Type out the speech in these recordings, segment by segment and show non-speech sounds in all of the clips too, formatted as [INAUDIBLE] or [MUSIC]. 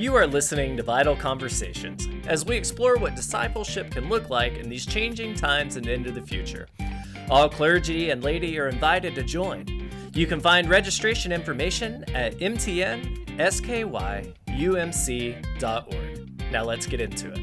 You are listening to Vital Conversations as we explore what discipleship can look like in these changing times and into the future. All clergy and laity are invited to join. You can find registration information at mtnskyumc.org. Now let's get into it.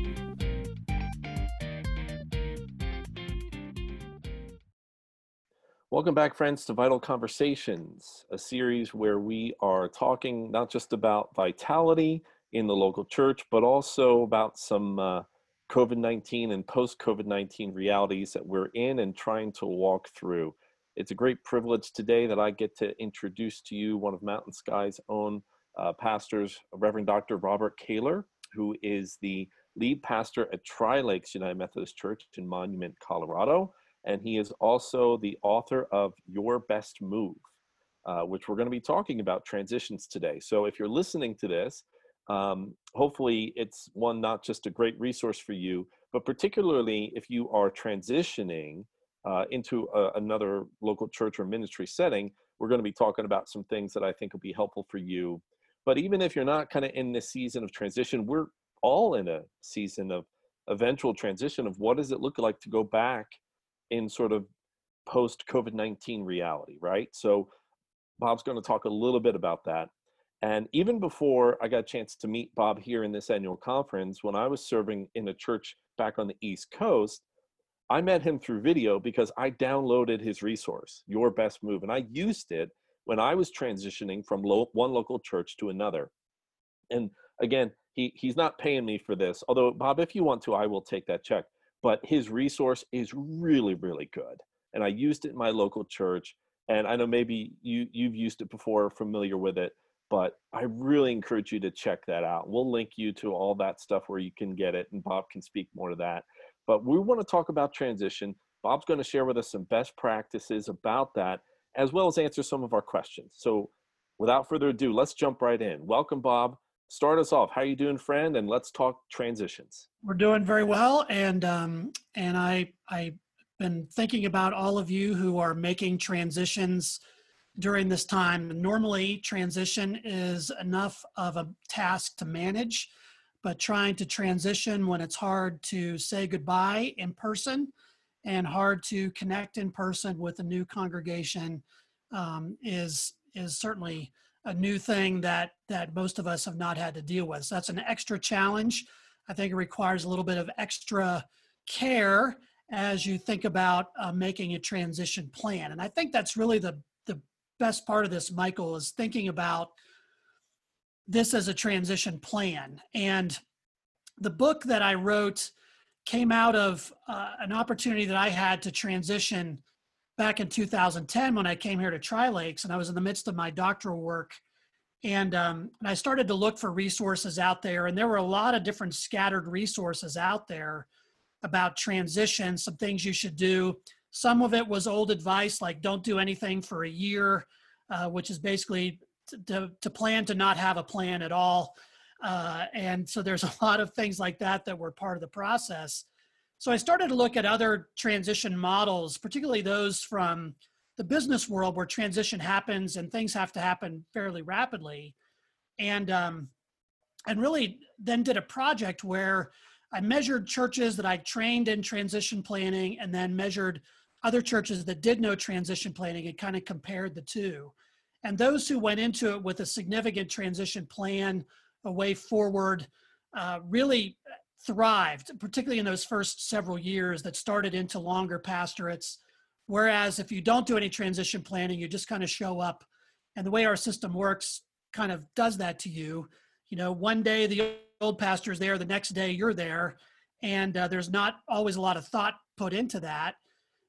Welcome back, friends, to Vital Conversations, a series where we are talking not just about vitality in the local church, but also about some uh, COVID 19 and post COVID 19 realities that we're in and trying to walk through. It's a great privilege today that I get to introduce to you one of Mountain Sky's own uh, pastors, Reverend Dr. Robert Kaylor, who is the lead pastor at Tri Lakes United Methodist Church in Monument, Colorado and he is also the author of Your Best Move, uh, which we're going to be talking about transitions today. So if you're listening to this, um, hopefully it's one not just a great resource for you, but particularly if you are transitioning uh, into a, another local church or ministry setting, we're going to be talking about some things that I think will be helpful for you. But even if you're not kind of in this season of transition, we're all in a season of eventual transition of what does it look like to go back in sort of post COVID 19 reality, right? So, Bob's going to talk a little bit about that. And even before I got a chance to meet Bob here in this annual conference, when I was serving in a church back on the East Coast, I met him through video because I downloaded his resource, Your Best Move, and I used it when I was transitioning from lo- one local church to another. And again, he, he's not paying me for this, although, Bob, if you want to, I will take that check but his resource is really really good and i used it in my local church and i know maybe you you've used it before familiar with it but i really encourage you to check that out we'll link you to all that stuff where you can get it and bob can speak more to that but we want to talk about transition bob's going to share with us some best practices about that as well as answer some of our questions so without further ado let's jump right in welcome bob start us off. How you doing, friend? And let's talk transitions. We're doing very well, and um, and I I've been thinking about all of you who are making transitions during this time. Normally, transition is enough of a task to manage, but trying to transition when it's hard to say goodbye in person and hard to connect in person with a new congregation um, is is certainly a new thing that that most of us have not had to deal with. So that's an extra challenge. I think it requires a little bit of extra care as you think about uh, making a transition plan. And I think that's really the the best part of this, Michael, is thinking about this as a transition plan. And the book that I wrote came out of uh, an opportunity that I had to transition back in 2010 when I came here to Tri Lakes, and I was in the midst of my doctoral work. And, um, and I started to look for resources out there, and there were a lot of different scattered resources out there about transition, some things you should do. Some of it was old advice, like don't do anything for a year, uh, which is basically to, to plan to not have a plan at all. Uh, and so there's [LAUGHS] a lot of things like that that were part of the process. So I started to look at other transition models, particularly those from the business world where transition happens and things have to happen fairly rapidly. And um, and really then did a project where I measured churches that I trained in transition planning and then measured other churches that did no transition planning and kind of compared the two. And those who went into it with a significant transition plan, a way forward, uh, really thrived, particularly in those first several years that started into longer pastorates. Whereas if you don't do any transition planning, you just kind of show up. And the way our system works kind of does that to you. You know, one day the old pastor is there, the next day you're there. And uh, there's not always a lot of thought put into that.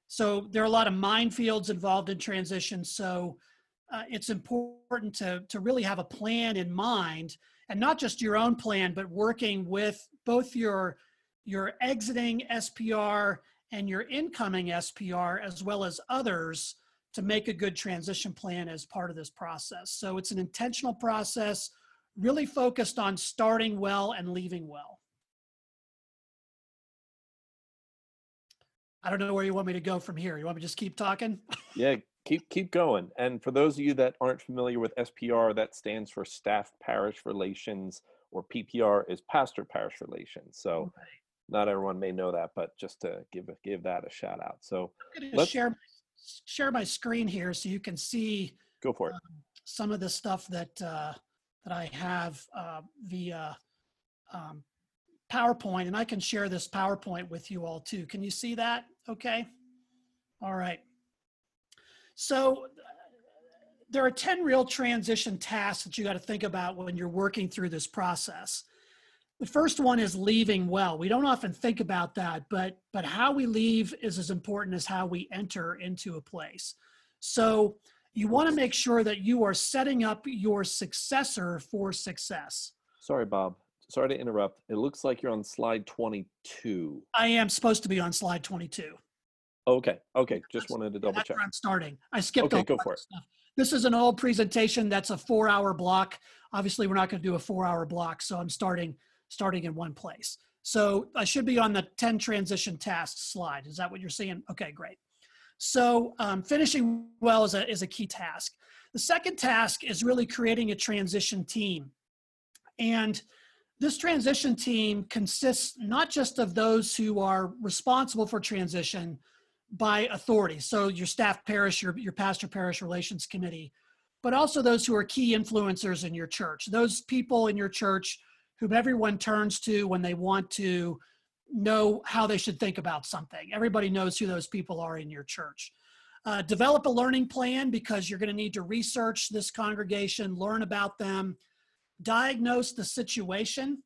So there are a lot of minefields involved in transition. So uh, it's important to, to really have a plan in mind and not just your own plan, but working with both your your exiting SPR and your incoming SPR, as well as others, to make a good transition plan as part of this process. So it's an intentional process, really focused on starting well and leaving well. I don't know where you want me to go from here. You want me to just keep talking? [LAUGHS] yeah, keep keep going. And for those of you that aren't familiar with SPR, that stands for Staff Parish Relations, or PPR is Pastor Parish Relations. So Right. not everyone may know that, but just to give give that a shout out. So I'm going to Let's- share share my screen here so you can see go for it. some of the stuff that uh, that I have uh, via um, PowerPoint, and I can share this PowerPoint with you all too. Can you see that? Okay. All right. So there are 10 real transition tasks that you got to think about when you're working through this process. The first one is leaving well. We don't often think about that, but but how we leave is as important as how we enter into a place. So you want to make sure that you are setting up your successor for success. Sorry, Bob. Sorry to interrupt. It looks like you're on slide 22. I am supposed to be on slide 22. Okay. Okay. Just wanted to double That's check. where I'm starting. I skipped Okay, a go for it. stuff. This is an old presentation. That's a four-hour block. Obviously, we're not going to do a four-hour block, so I'm starting starting in one place. So I should be on the 10 transition tasks slide. Is that what you're seeing? Okay, great. So um, finishing well is a, is a key task. The second task is really creating a transition team. And this transition team consists not just of those who are responsible for transition by authority, so your staff parish, your, your pastor parish relations committee, but also those who are key influencers in your church, those people in your church whom everyone turns to when they want to know how they should think about something. Everybody knows who those people are in your church. Uh, develop a learning plan because you're going to need to research this congregation, learn about them, diagnose the situation.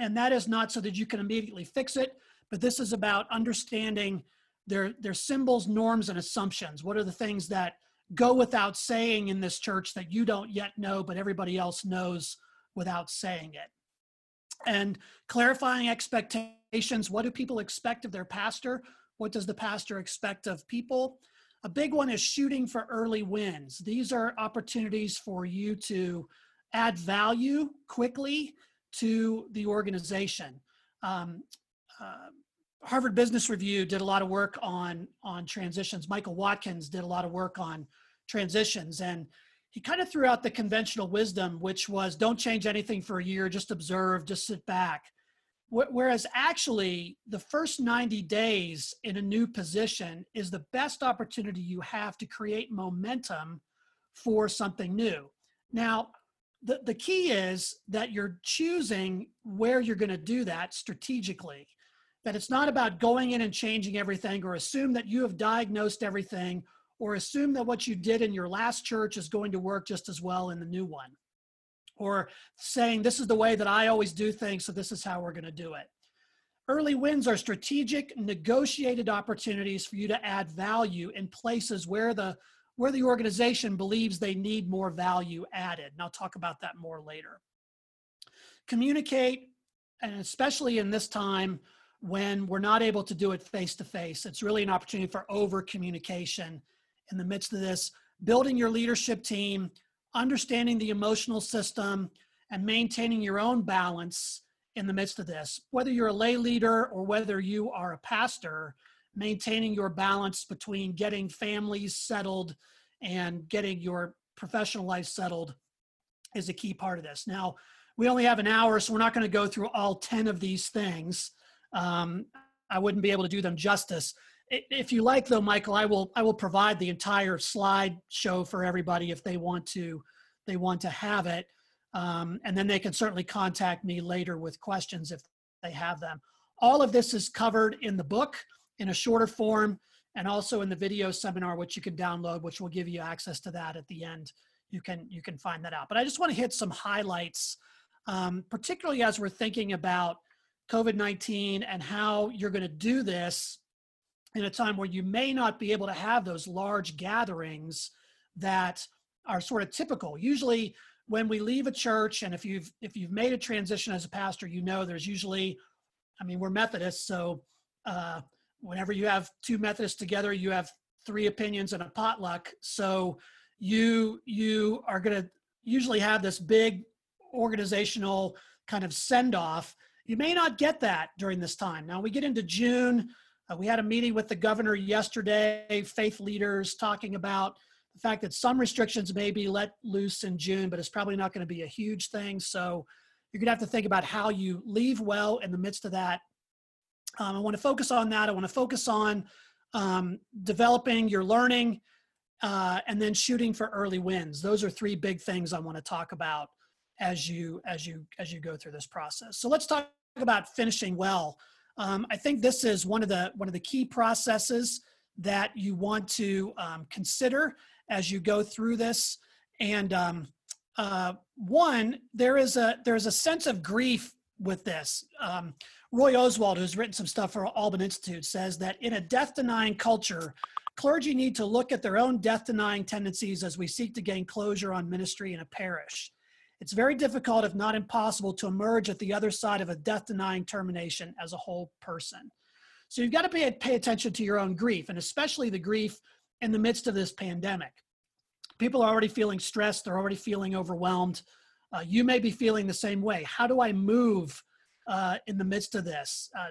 And that is not so that you can immediately fix it, but this is about understanding their, their symbols, norms, and assumptions. What are the things that go without saying in this church that you don't yet know, but everybody else knows without saying it? And clarifying expectations. What do people expect of their pastor? What does the pastor expect of people? A big one is shooting for early wins. These are opportunities for you to add value quickly to the organization. Um, uh, Harvard Business Review did a lot of work on on transitions. Michael Watkins did a lot of work on transitions, and he kind of threw out the conventional wisdom, which was don't change anything for a year, just observe, just sit back. Whereas actually, the first 90 days in a new position is the best opportunity you have to create momentum for something new. Now, the, the key is that you're choosing where you're going to do that strategically. That it's not about going in and changing everything or assume that you have diagnosed everything or assume that what you did in your last church is going to work just as well in the new one or saying this is the way that I always do things, so this is how we're going to do it. Early wins are strategic, negotiated opportunities for you to add value in places where the where the organization believes they need more value added. And I'll talk about that more later. Communicate, and especially in this time when we're not able to do it face to face, it's really an opportunity for over communication in the midst of this. Building your leadership team, understanding the emotional system and maintaining your own balance in the midst of this. Whether you're a lay leader or whether you are a pastor, maintaining your balance between getting families settled and getting your professional life settled is a key part of this. Now, we only have an hour, so we're not going to go through all 10 of these things. Um, I wouldn't be able to do them justice. If you like, though, Michael, I will I will provide the entire slide show for everybody if they want to they want to have it, um, and then they can certainly contact me later with questions if they have them. All of this is covered in the book in a shorter form, and also in the video seminar, which you can download, which will give you access to that at the end. You can you can find that out. But I just want to hit some highlights, um, particularly as we're thinking about COVID 19 and how you're going to do this in a time where you may not be able to have those large gatherings that are sort of typical. Usually when we leave a church and if you've if you've made a transition as a pastor, you know there's usually I mean we're Methodists, so uh, whenever you have two Methodists together, you have three opinions and a potluck. So you you are going to usually have this big organizational kind of send off. You may not get that during this time. Now we get into June, Uh, we had a meeting with the governor yesterday, faith leaders talking about the fact that some restrictions may be let loose in June, but it's probably not going to be a huge thing. So you're going to have to think about how you leave well in the midst of that. Um, I want to focus on that. I want to focus on um, developing your learning uh, and then shooting for early wins. Those are three big things I want to talk about as you as you as you go through this process. So let's talk about finishing well. Um, I think this is one of the one of the key processes that you want to um, consider as you go through this. And um, uh, one, there is a there is a sense of grief with this. Um, Roy Oswald, who's written some stuff for Alban Institute, says that in a death denying culture, clergy need to look at their own death denying tendencies as we seek to gain closure on ministry in a parish. It's very difficult, if not impossible, to emerge at the other side of a death denying termination as a whole person. So you've got to pay, pay attention to your own grief, and especially the grief in the midst of this pandemic. People are already feeling stressed, they're already feeling overwhelmed. Uh, you may be feeling the same way. How do I move uh, in the midst of this? Uh,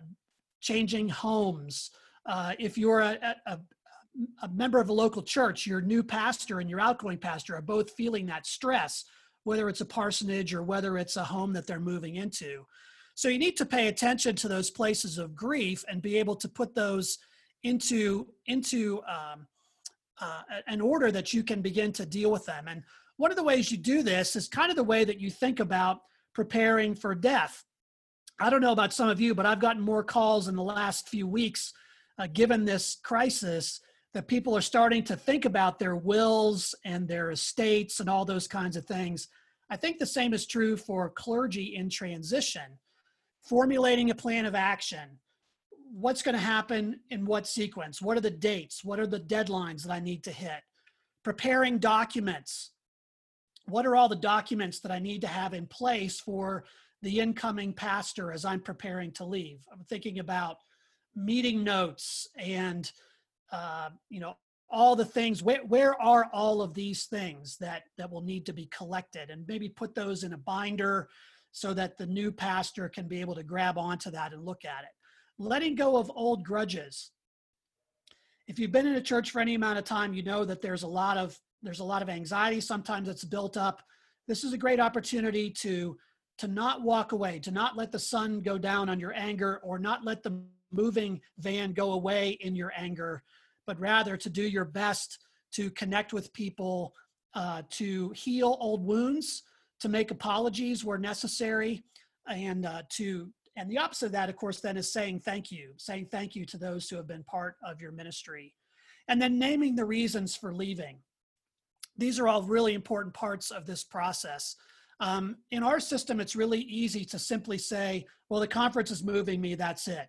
changing homes. Uh, if you're a, a, a, member of a local church, your new pastor and your outgoing pastor are both feeling that stress, whether it's a parsonage or whether it's a home that they're moving into. So you need to pay attention to those places of grief and be able to put those into into um, uh, an order that you can begin to deal with them. And one of the ways you do this is kind of the way that you think about preparing for death. I don't know about some of you, but I've gotten more calls in the last few weeks, uh, given this crisis, that people are starting to think about their wills and their estates and all those kinds of things. I think the same is true for clergy in transition. Formulating a plan of action. What's going to happen in what sequence? What are the dates? What are the deadlines that I need to hit? Preparing documents what are all the documents that I need to have in place for the incoming pastor as I'm preparing to leave? I'm thinking about meeting notes and, uh, you know, all the things. Where, where are all of these things that that will need to be collected? And maybe put those in a binder so that the new pastor can be able to grab onto that and look at it. Letting go of old grudges. If you've been in a church for any amount of time you know that there's a lot of there's a lot of anxiety. Sometimes it's built up. This is a great opportunity to to not walk away to not let the sun go down on your anger or not let the moving van go away in your anger but rather to do your best to connect with people uh, to heal old wounds to make apologies where necessary and uh, to and the opposite of that of course then is saying thank you saying thank you to those who have been part of your ministry and then naming the reasons for leaving these are all really important parts of this process. Um, in our system, it's really easy to simply say, well, the conference is moving me, that's it.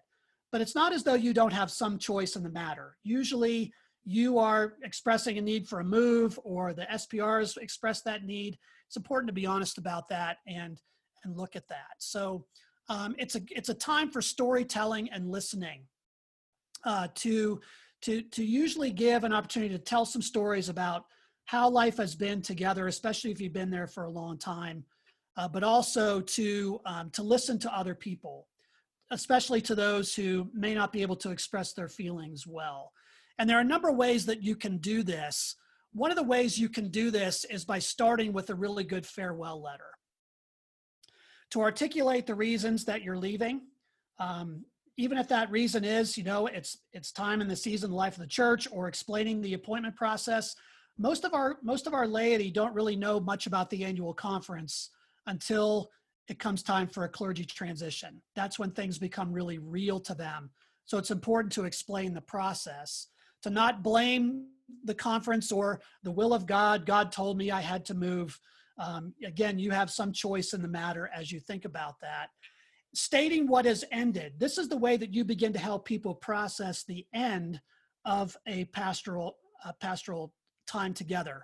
But it's not as though you don't have some choice in the matter. Usually, you are expressing a need for a move or the SPRs express that need. It's important to be honest about that and, and look at that. So um, it's, a, it's a time for storytelling and listening uh, to, to, to usually give an opportunity to tell some stories about how life has been together, especially if you've been there for a long time, uh, but also to, um, to listen to other people, especially to those who may not be able to express their feelings well. And there are a number of ways that you can do this. One of the ways you can do this is by starting with a really good farewell letter. To articulate the reasons that you're leaving, um, even if that reason is, you know, it's it's time in the season, life of the church, or explaining the appointment process, most of our most of our laity don't really know much about the annual conference until it comes time for a clergy transition. That's when things become really real to them. So it's important to explain the process to not blame the conference or the will of god. God told me i had to move. Um, again you have some choice in the matter as you think about that. Stating what has ended. This is the way that you begin to help people process the end of a pastoral uh, pastoral time together.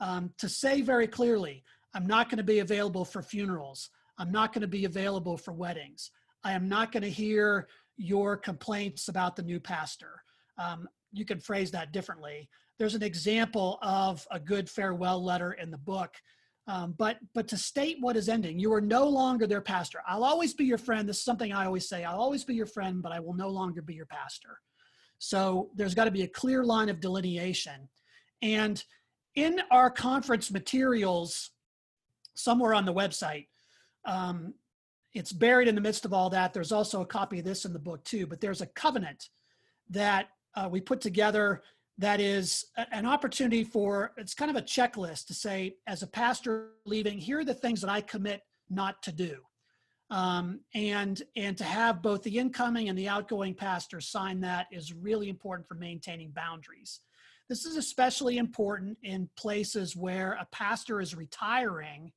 Um, to say very clearly, I'm not going to be available for funerals. I'm not going to be available for weddings. I am not going to hear your complaints about the new pastor. Um, you can phrase that differently. There's an example of a good farewell letter in the book. Um, but but to state what is ending, you are no longer their pastor. I'll always be your friend. This is something I always say. I'll always be your friend, but I will no longer be your pastor. So there's got to be a clear line of delineation. And in our conference materials, somewhere on the website, um, it's buried in the midst of all that. There's also a copy of this in the book too, but there's a covenant that uh, we put together that is an opportunity for it's kind of a checklist to say as a pastor leaving here are the things that i commit not to do. Um, and and to have both the incoming and the outgoing pastor sign that is really important for maintaining boundaries this is especially important in places where a pastor is retiring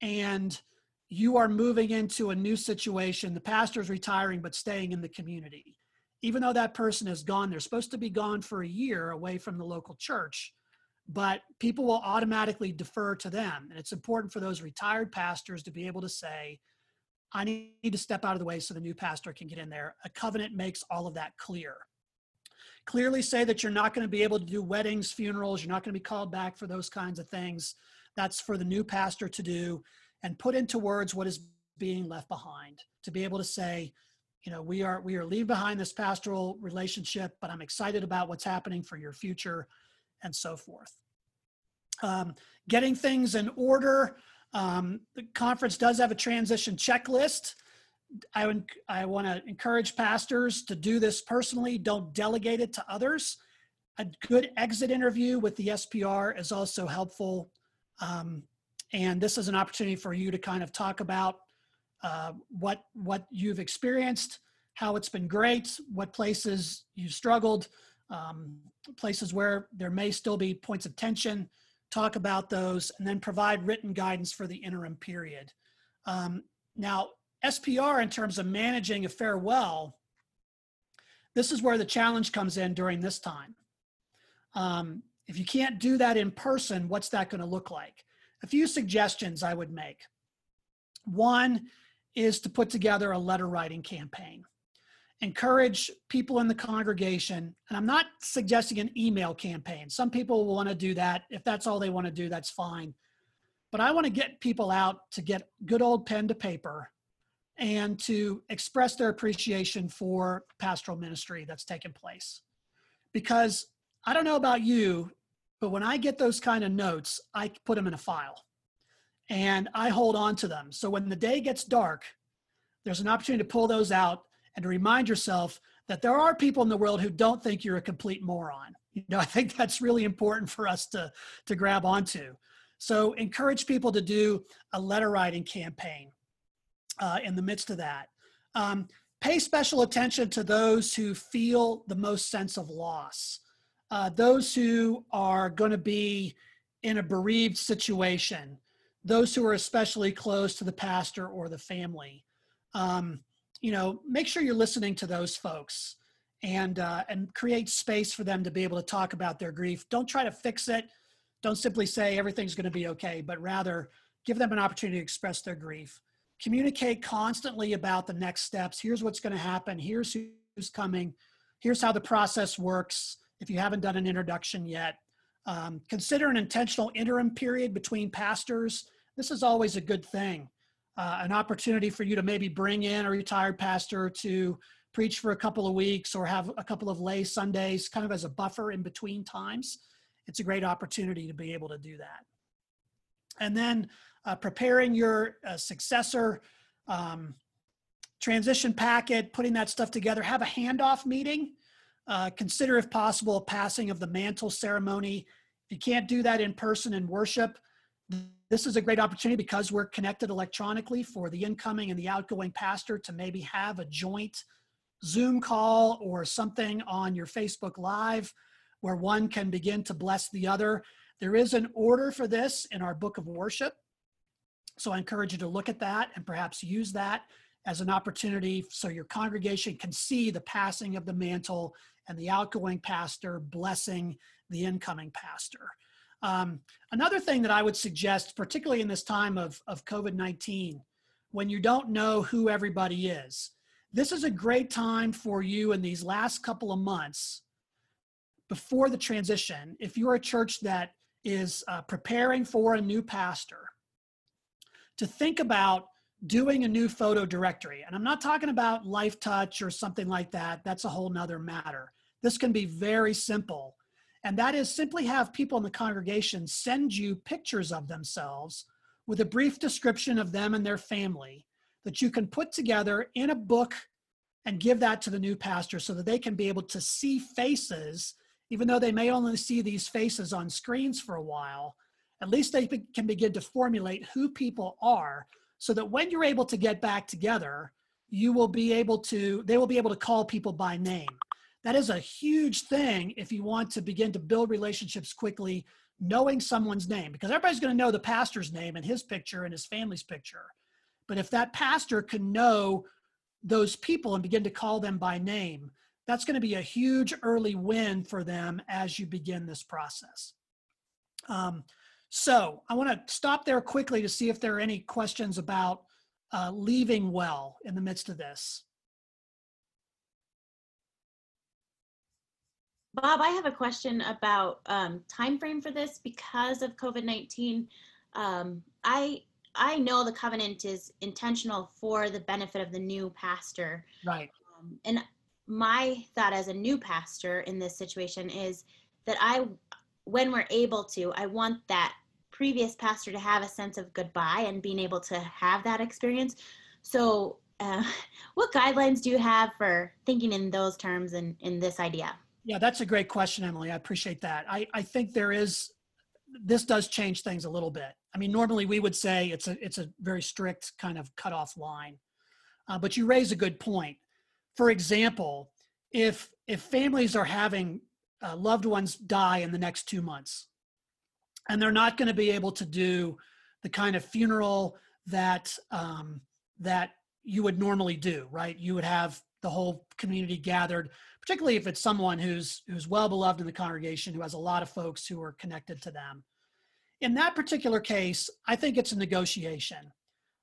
and you are moving into a new situation the pastor is retiring but staying in the community even though that person is gone, they're supposed to be gone for a year away from the local church, but people will automatically defer to them. And it's important for those retired pastors to be able to say, I need to step out of the way so the new pastor can get in there. A covenant makes all of that clear. Clearly say that you're not going to be able to do weddings, funerals, you're not going to be called back for those kinds of things. That's for the new pastor to do and put into words what is being left behind. To be able to say, you know we are we are leave behind this pastoral relationship but i'm excited about what's happening for your future and so forth um, getting things in order um, the conference does have a transition checklist i would i want to encourage pastors to do this personally don't delegate it to others a good exit interview with the spr is also helpful um, and this is an opportunity for you to kind of talk about uh, what what you've experienced, how it's been great, what places you've struggled, um, places where there may still be points of tension. Talk about those, and then provide written guidance for the interim period. Um, now, SPR in terms of managing a farewell, this is where the challenge comes in during this time. Um, if you can't do that in person, what's that going to look like? A few suggestions I would make. One is to put together a letter writing campaign. Encourage people in the congregation, and I'm not suggesting an email campaign. Some people will want to do that. If that's all they want to do, that's fine. But I want to get people out to get good old pen to paper and to express their appreciation for pastoral ministry that's taken place. Because I don't know about you, but when I get those kind of notes, I put them in a file and I hold on to them. So when the day gets dark, there's an opportunity to pull those out and to remind yourself that there are people in the world who don't think you're a complete moron. You know, [LAUGHS] I think that's really important for us to, to grab onto. So encourage people to do a letter writing campaign uh, in the midst of that. Um, pay special attention to those who feel the most sense of loss, uh, those who are going to be in a bereaved situation, those who are especially close to the pastor or the family. Um, you know, make sure you're listening to those folks and uh, and create space for them to be able to talk about their grief. Don't try to fix it. Don't simply say everything's going to be okay, but rather give them an opportunity to express their grief. Communicate constantly about the next steps. Here's what's going to happen. Here's who's coming. Here's how the process works. If you haven't done an introduction yet, um, consider an intentional interim period between pastors. This is always a good thing. Uh, an opportunity for you to maybe bring in a retired pastor to preach for a couple of weeks or have a couple of lay Sundays kind of as a buffer in between times. It's a great opportunity to be able to do that. And then uh, preparing your uh, successor, um, transition packet, putting that stuff together, have a handoff meeting. Uh, consider, if possible, a passing of the mantle ceremony if you can't do that in person in worship, this is a great opportunity because we're connected electronically for the incoming and the outgoing pastor to maybe have a joint Zoom call or something on your Facebook Live where one can begin to bless the other. There is an order for this in our book of worship. So I encourage you to look at that and perhaps use that as an opportunity so your congregation can see the passing of the mantle and the outgoing pastor blessing the incoming pastor. Um, another thing that I would suggest, particularly in this time of, of COVID 19, when you don't know who everybody is, this is a great time for you in these last couple of months before the transition. If you're a church that is uh, preparing for a new pastor, to think about doing a new photo directory. And I'm not talking about Lifetouch or something like that, that's a whole nother matter This can be very simple. And that is simply have people in the congregation send you pictures of themselves with a brief description of them and their family that you can put together in a book and give that to the new pastor so that they can be able to see faces, even though they may only see these faces on screens for a while. At least they can begin to formulate who people are so that when you're able to get back together, you will be able to, they will be able to call people by name. That is a huge thing if you want to begin to build relationships quickly, knowing someone's name, because everybody's going to know the pastor's name and his picture and his family's picture. But if that pastor can know those people and begin to call them by name, that's going to be a huge early win for them as you begin this process. Um, so I want to stop there quickly to see if there are any questions about uh, leaving well in the midst of this. Bob, I have a question about um, time frame for this because of COVID nineteen. Um, I I know the covenant is intentional for the benefit of the new pastor, Right. um, and my thought as a new pastor in this situation is that I, when we're able to, I want that previous pastor to have a sense of goodbye and being able to have that experience. So, uh, [LAUGHS] what guidelines do you have for thinking in those terms and in this idea? Yeah, that's a great question, Emily. I appreciate that. I, I think there is, this does change things a little bit. I mean, normally we would say it's a, it's a very strict kind of cutoff line. Uh, but you raise a good point. For example, if, if families are having uh, loved ones die in the next two months, and they're not going to be able to do the kind of funeral that um, that you would normally do, right? You would have the whole community gathered, particularly if it's someone who's who's well beloved in the congregation, who has a lot of folks who are connected to them. In that particular case, I think it's a negotiation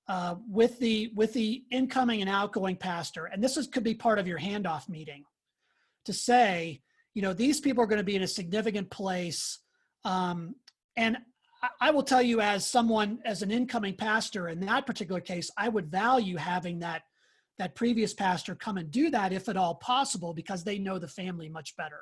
uh, with the with the incoming and outgoing pastor, and this is could be part of your handoff meeting to say, you know, these people are going to be in a significant place, um, and I- will tell you, as someone as an incoming pastor in that particular case, I would value having that that previous pastor come and do that if at all possible because they know the family much better.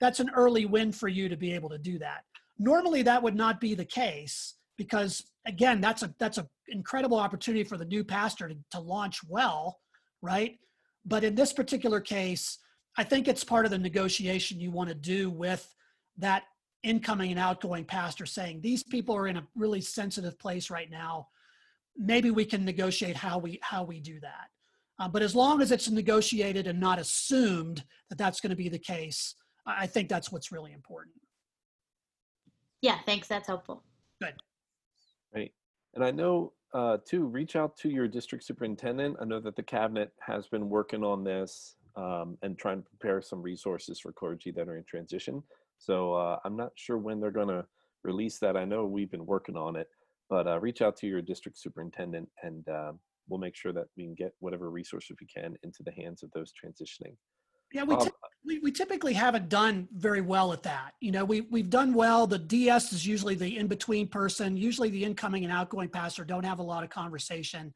That's an early win for you to be able to do that. Normally that would not be the case because again, that's a that's an incredible opportunity for the new pastor to, to launch well, right? But in this particular case, I think it's part of the negotiation you want to do with that incoming and outgoing pastor saying these people are in a really sensitive place right now maybe we can negotiate how we how we do that uh, but as long as it's negotiated and not assumed that that's going to be the case i I think that's what's really important Yeah, thanks. That's helpful. Good. Right. And I know, uh, too, reach out to your district superintendent. I know that the cabinet has been working on this um, and trying to prepare some resources for clergy that are in transition. So uh, I'm not sure when they're going to release that. I know we've been working on it, but uh, reach out to your district superintendent and uh, we'll make sure that we can get whatever resources we can into the hands of those transitioning. yeah we, Bob, typ- we, we typically haven't done very well at that you know we, we've done well the ds is usually the in-between person usually the incoming and outgoing pastor don't have a lot of conversation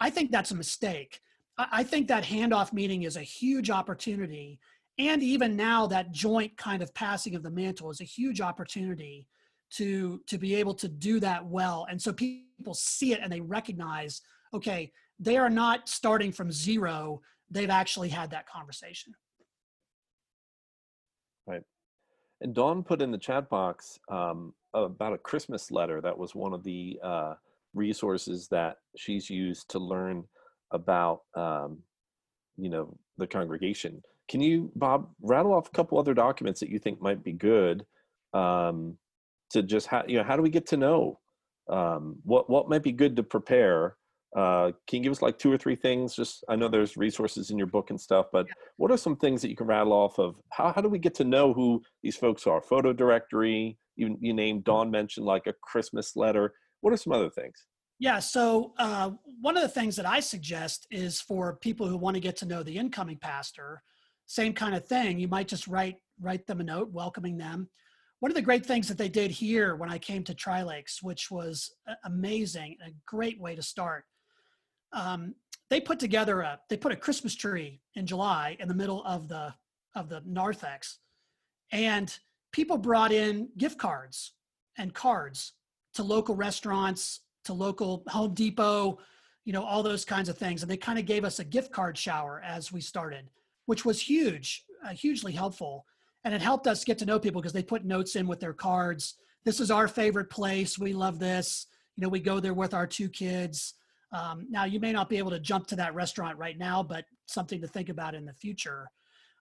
i think that's a mistake I, think that handoff meeting is a huge opportunity and even now that joint kind of passing of the mantle is a huge opportunity to to be able to do that well and so people see it and they recognize okay they are not starting from zero they've actually had that conversation Right. And Dawn put in the chat box um, about a Christmas letter. That was one of the uh, resources that she's used to learn about, um, you know, the congregation. Can you, Bob, rattle off a couple other documents that you think might be good um, to just, how you know, how do we get to know um, what what might be good to prepare? Uh, can you give us like two or three things? Just, I know there's resources in your book and stuff, but what are some things that you can rattle off of how, how do we get to know who these folks are photo directory you, you named dawn mentioned like a christmas letter what are some other things Yeah. So uh, one of the things that I suggest is for people who want to get to know the incoming pastor, same kind of thing. You might just write write them a note welcoming them. One of the great things that they did here when I came to Tri Lakes, which was amazing, a great way to start. Um, they put together a they put a Christmas tree in July in the middle of the of the narthex and people brought in gift cards and cards to local restaurants to local home depot you know all those kinds of things. And they kind of gave us a gift card shower as we started which was huge uh, hugely helpful. And it helped us get to know people because they put notes in with their cards. This is our favorite place. We love this. You know we go there with our two kids. Um, now you may not be able to jump to that restaurant right now but something to think about in the future.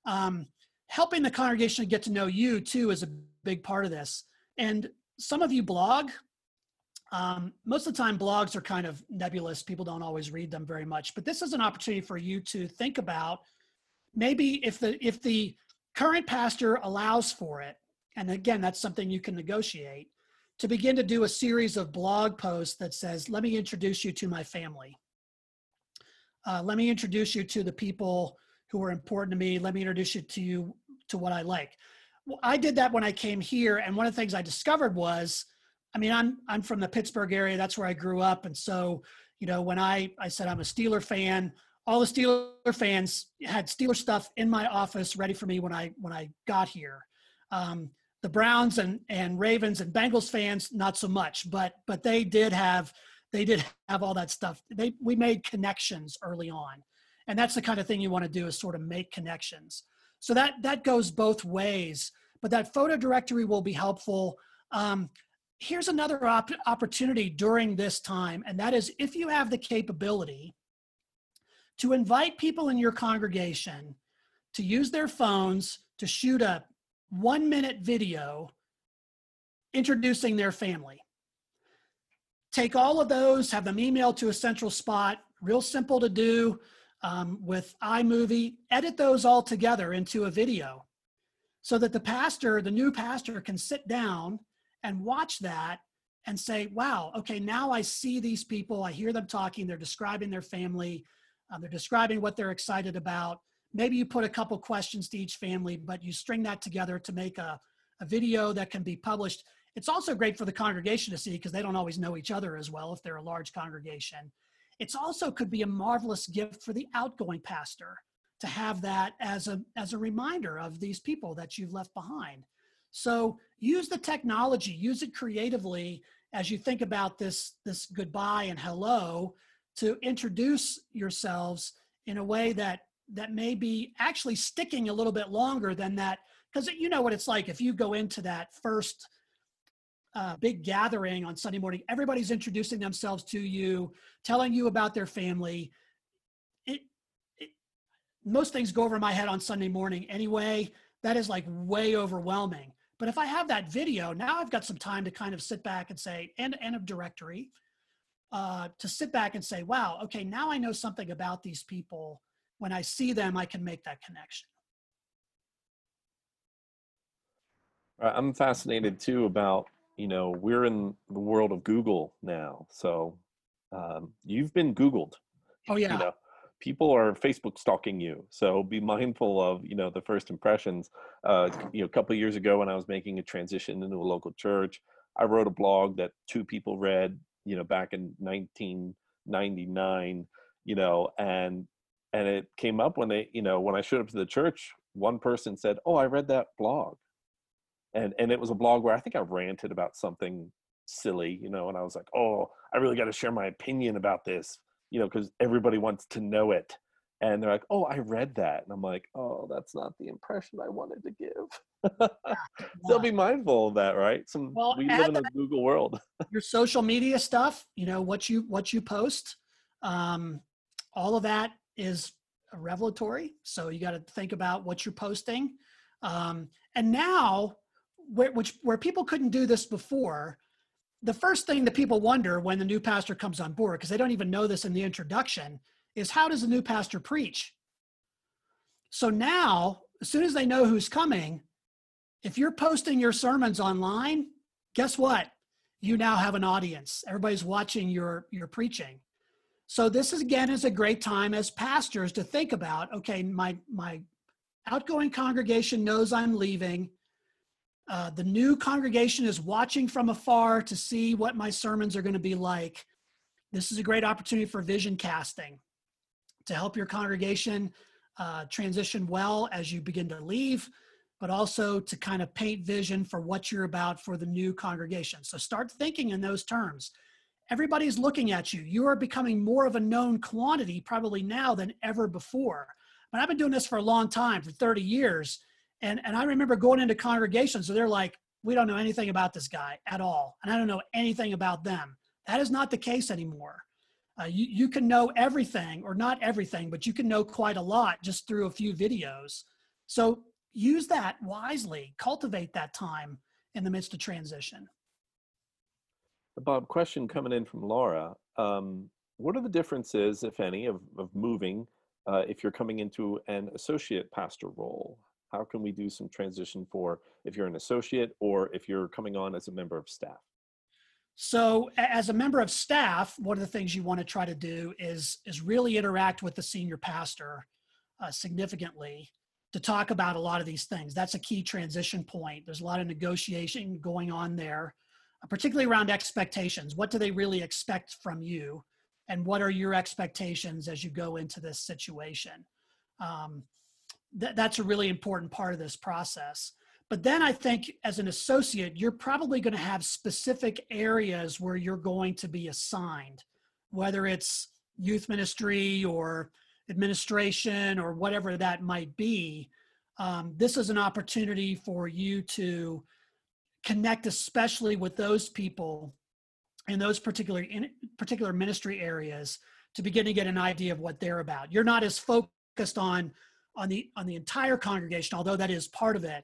Um, helping the congregation get to know you too is a big part of this. And some of you blog um, most of the time blogs are kind of nebulous. People don't always read them very much. But this is an opportunity for you to think about maybe if the if the current pastor allows for it and again that's something you can negotiate to begin to do a series of blog posts that says let me introduce you to my family. Uh, let me introduce you to the people who are important to me. Let me introduce you to you to what i like. Well, i did that when i came here and one of the things i discovered was I mean, I'm I'm from the Pittsburgh area. That's where I grew up, and so you know, when I I said I'm a Steeler fan, all the Steeler fans had Steeler stuff in my office ready for me when I when I got here. Um, the Browns and and Ravens and Bengals fans not so much, but but they did have they did have all that stuff. They we made connections early on, and that's the kind of thing you want to do is sort of make connections. So that that goes both ways. But that photo directory will be helpful. Um, here's another op- opportunity during this time, and that is if you have the capability to invite people in your congregation to use their phones to shoot a one minute video introducing their family. Take all of those, have them emailed to a central spot, real simple to do um, with iMovie, edit those all together into a video so that the pastor, the new pastor, can sit down and watch that and say, wow, okay, now I see these people, I hear them talking, they're describing their family, uh, they're describing what they're excited about. Maybe you put a couple questions to each family, but you string that together to make a, a video that can be published. It's also great for the congregation to see because they don't always know each other as well if they're a large congregation. It's also could be a marvelous gift for the outgoing pastor to have that as a as a reminder of these people that you've left behind. So use the technology, use it creatively as you think about this, this goodbye and hello to introduce yourselves in a way that that may be actually sticking a little bit longer than that. Because you know what it's like if you go into that first uh, big gathering on sunday morning everybody's introducing themselves to you telling you about their family. It, it most things go over my head on sunday morning anyway. That is like way overwhelming but if I have that video, now I've got some time to kind of sit back and say, and, and a directory, uh, to sit back and say, wow, okay, now I know something about these people. When I see them, I can make that connection. I'm fascinated too about, you know, we're in the world of Google now. So um, you've been Googled. Oh, yeah. You know, people are Facebook stalking you. So be mindful of, you know, the first impressions. Uh, you know, a couple years ago when I was making a transition into a local church, I wrote a blog that two people read, you know, back in 1999, you know, and and it came up when they, you know, when I showed up to the church, one person said, "Oh, I read that blog." And and it was a blog where I think I ranted about something silly, you know, and I was like, "Oh, I really got to share my opinion about this." You know, because everybody wants to know it. And they're like, oh, I read that. And I'm like, oh, that's not the impression I wanted to give. [LAUGHS] so be mindful of that, right? Some well, we live in a Google world. [LAUGHS] your social media stuff, you know, what you what you post, um, all of that is revelatory. So you got to think about what you're posting. Um, and now, where, which where people couldn't do this before, the first thing that people wonder when the new pastor comes on board, because they don't even know this in the introduction, is how does the new pastor preach? So now, as soon as they know who's coming, if you're posting your sermons online, guess what? You now have an audience. Everybody's watching your, your preaching. So this is again is a great time as pastors to think about, okay, my my outgoing congregation knows I'm leaving. Uh, the new congregation is watching from afar to see what my sermons are going to be like. This is a great opportunity for vision casting to help your congregation uh, transition well as you begin to leave, but also to kind of paint vision for what you're about for the new congregation. So start thinking in those terms. Everybody's looking at you. You are becoming more of a known quantity probably now than ever before. But I've been doing this for a long time, for 30 years. And, and I remember going into congregations, so they're like, we don't know anything about this guy at all. And I don't know anything about them. That is not the case anymore. Uh, you, you can know everything, or not everything, but you can know quite a lot just through a few videos. So use that wisely, cultivate that time in the midst of transition. Bob, question coming in from Laura. Um, what are the differences, if any, of, of moving uh, if you're coming into an associate pastor role? How can we do some transition for if you're an associate or if you're coming on as a member of staff? So, as a member of staff, one of the things you want to try to do is is really interact with the senior pastor uh, significantly to talk about a lot of these things. That's a key transition point. There's a lot of negotiation going on there, uh, particularly around expectations. What do they really expect from you, and what are your expectations as you go into this situation? Um, th- that's a really important part of this process. But then I think as an associate, you're probably going to have specific areas where you're going to be assigned, whether it's youth ministry or administration or whatever that might be. Um, this is an opportunity for you to connect, especially with those people in those particular in particular ministry areas, to begin to get an idea of what they're about. You're not as focused on on the on the entire congregation, although that is part of it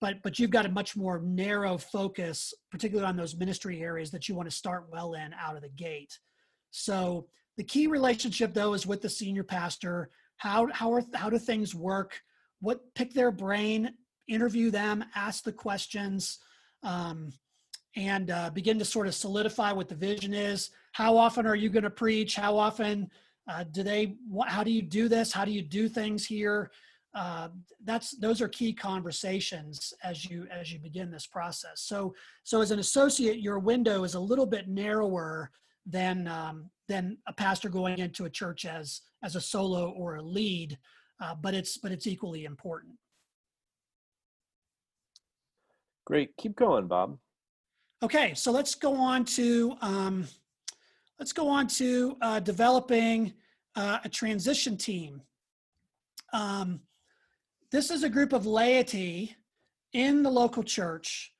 but but you've got a much more narrow focus particularly on those ministry areas that you want to start well in out of the gate. So the key relationship though is with the senior pastor. How how are how do things work? What pick their brain interview them ask the questions um, and uh, begin to sort of solidify what the vision is. How often are you going to preach? How often uh, do they how do you do this how do you do things here uh, that's those are key conversations as you as you begin this process. So so as an associate, your window is a little bit narrower than um, than a pastor going into a church as as a solo or a lead, uh, but it's but it's equally important. Great, keep going, Bob. Okay, so let's go on to um, let's go on to uh, developing uh, a transition team. Um, this is a group of laity in the local church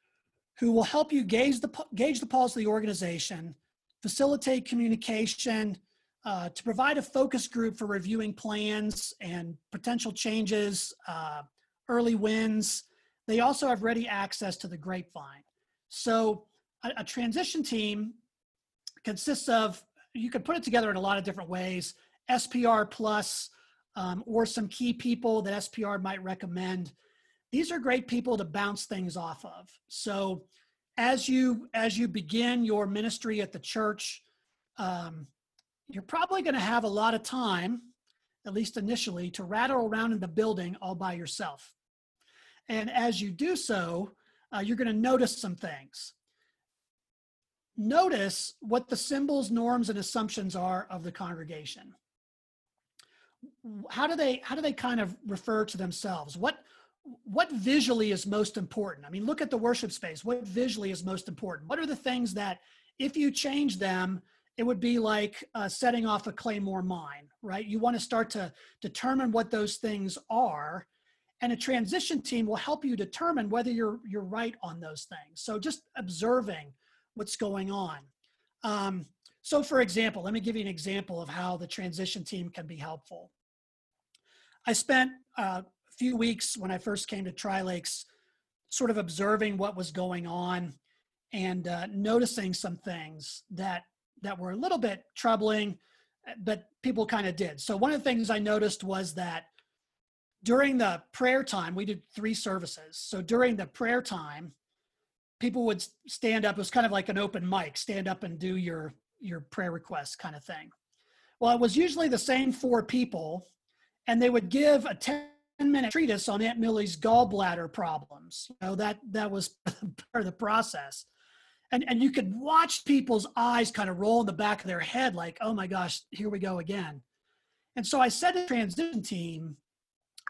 who will help you gauge the, gauge the pulse of the organization, facilitate communication, uh, to provide a focus group for reviewing plans and potential changes, uh, early wins. They also have ready access to the grapevine. So a, a transition team consists of, you could put it together in a lot of different ways, SPR plus um, or some key people that SPR might recommend. These are great people to bounce things off of. So as you as you begin your ministry at the church, um, you're probably going to have a lot of time, at least initially, to rattle around in the building all by yourself. And as you do so, uh, you're going to notice some things. Notice what the symbols, norms, and assumptions are of the congregation. How do they how do they kind of refer to themselves? What what visually is most important? I mean look at the worship space. What visually is most important? What are the things that if you change them it would be like uh, setting off a claymore mine right? You want to start to determine what those things are and a transition team will help you determine whether you're you're right on those things. So just observing what's going on um, so for example, let me give you an example of how the transition team can be helpful. I spent uh, a few weeks when I first came to Tri Lakes sort of observing what was going on and uh, noticing some things that that were a little bit troubling, but people kind of did. So one of the things I noticed was that during the prayer time, we did three services. So during the prayer time, people would stand up. It was kind of like an open mic, stand up and do your your prayer request kind of thing. Well, it was usually the same four people, and they would give a 10 minute treatise on Aunt Millie's gallbladder problems. You know, that that was [LAUGHS] part of the process. And and you could watch people's eyes kind of roll in the back of their head, like, oh my gosh, here we go again. And so I said to the transition team,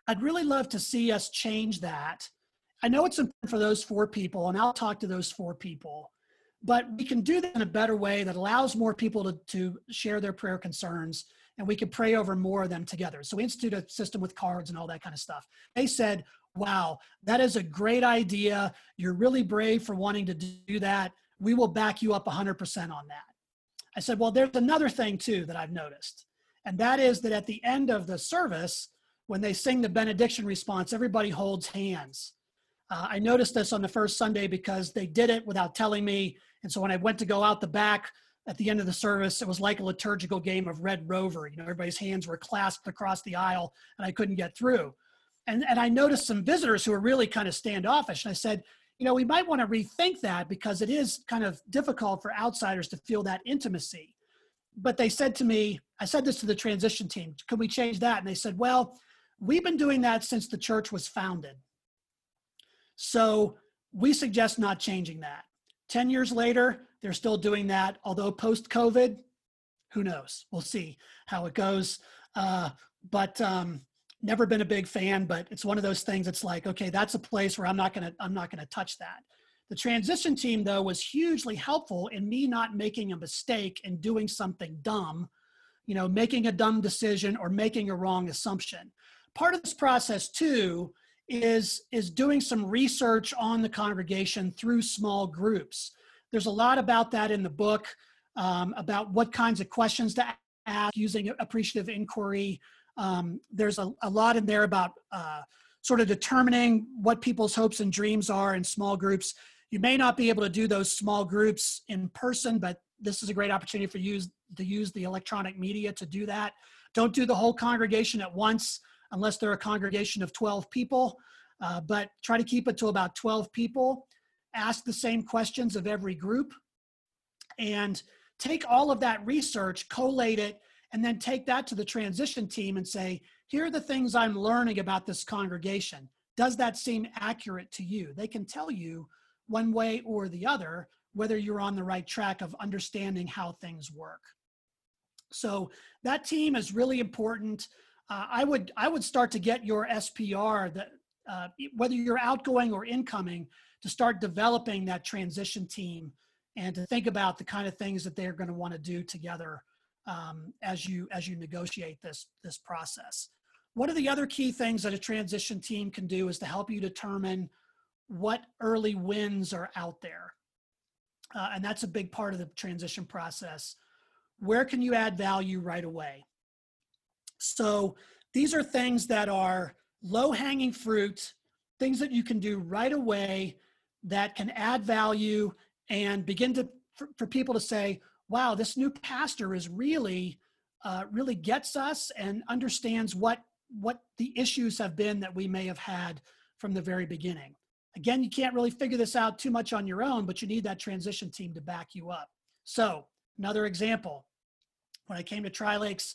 I'd really love to see us change that. I know it's important for those four people, and I'll talk to those four people, but we can do that in a better way that allows more people to, to share their prayer concerns and we can pray over more of them together. So we institute a system with cards and all that kind of stuff. They said, wow, that is a great idea. You're really brave for wanting to do that. We will back you up 100% on that. I said, well, there's another thing too that I've noticed. And that is that at the end of the service, when they sing the benediction response, everybody holds hands. Uh, I noticed this on the first Sunday because they did it without telling me. And so when I went to go out the back, at the end of the service, it was like a liturgical game of Red Rover. You know, everybody's hands were clasped across the aisle, and I couldn't get through. And and I noticed some visitors who were really kind of standoffish. And I said, you know, we might want to rethink that because it is kind of difficult for outsiders to feel that intimacy. But they said to me, I said this to the transition team, could we change that? And they said, well, we've been doing that since the church was founded. So we suggest not changing that. 10 years later, they're still doing that, although post COVID, who knows? We'll see how it goes. Uh, but um, never been a big fan. But it's one of those things. It's like, okay, that's a place where I'm not gonna I'm not gonna touch that. The transition team though was hugely helpful in me not making a mistake and doing something dumb, you know, making a dumb decision or making a wrong assumption. Part of this process too is is doing some research on the congregation through small groups there's a lot about that in the book, um, about what kinds of questions to ask using appreciative inquiry. Um, there's a, a, lot in there about uh, sort of determining what people's hopes and dreams are in small groups. You may not be able to do those small groups in person, but this is a great opportunity for you to use the electronic media to do that. Don't do the whole congregation at once unless they're a congregation of 12 people, uh, but try to keep it to about 12 people ask the same questions of every group, and take all of that research, collate it, and then take that to the transition team and say, here are the things I'm learning about this congregation. Does that seem accurate to you? They can tell you one way or the other whether you're on the right track of understanding how things work. So that team is really important. Uh, I would I would start to get your SPR that uh, whether you're outgoing or incoming to start developing that transition team and to think about the kind of things that they're going to want to do together um, as you as you negotiate this this process. One of the other key things that a transition team can do is to help you determine what early wins are out there, uh, and that's a big part of the transition process. Where can you add value right away? So these are things that are low hanging fruit, things that you can do right away that can add value and begin to for, for people to say, wow, this new pastor is really uh, really gets us and understands what what the issues have been that we may have had from the very beginning. Again, you can't really figure this out too much on your own, but you need that transition team to back you up. So, another example when I came to Tri Lakes,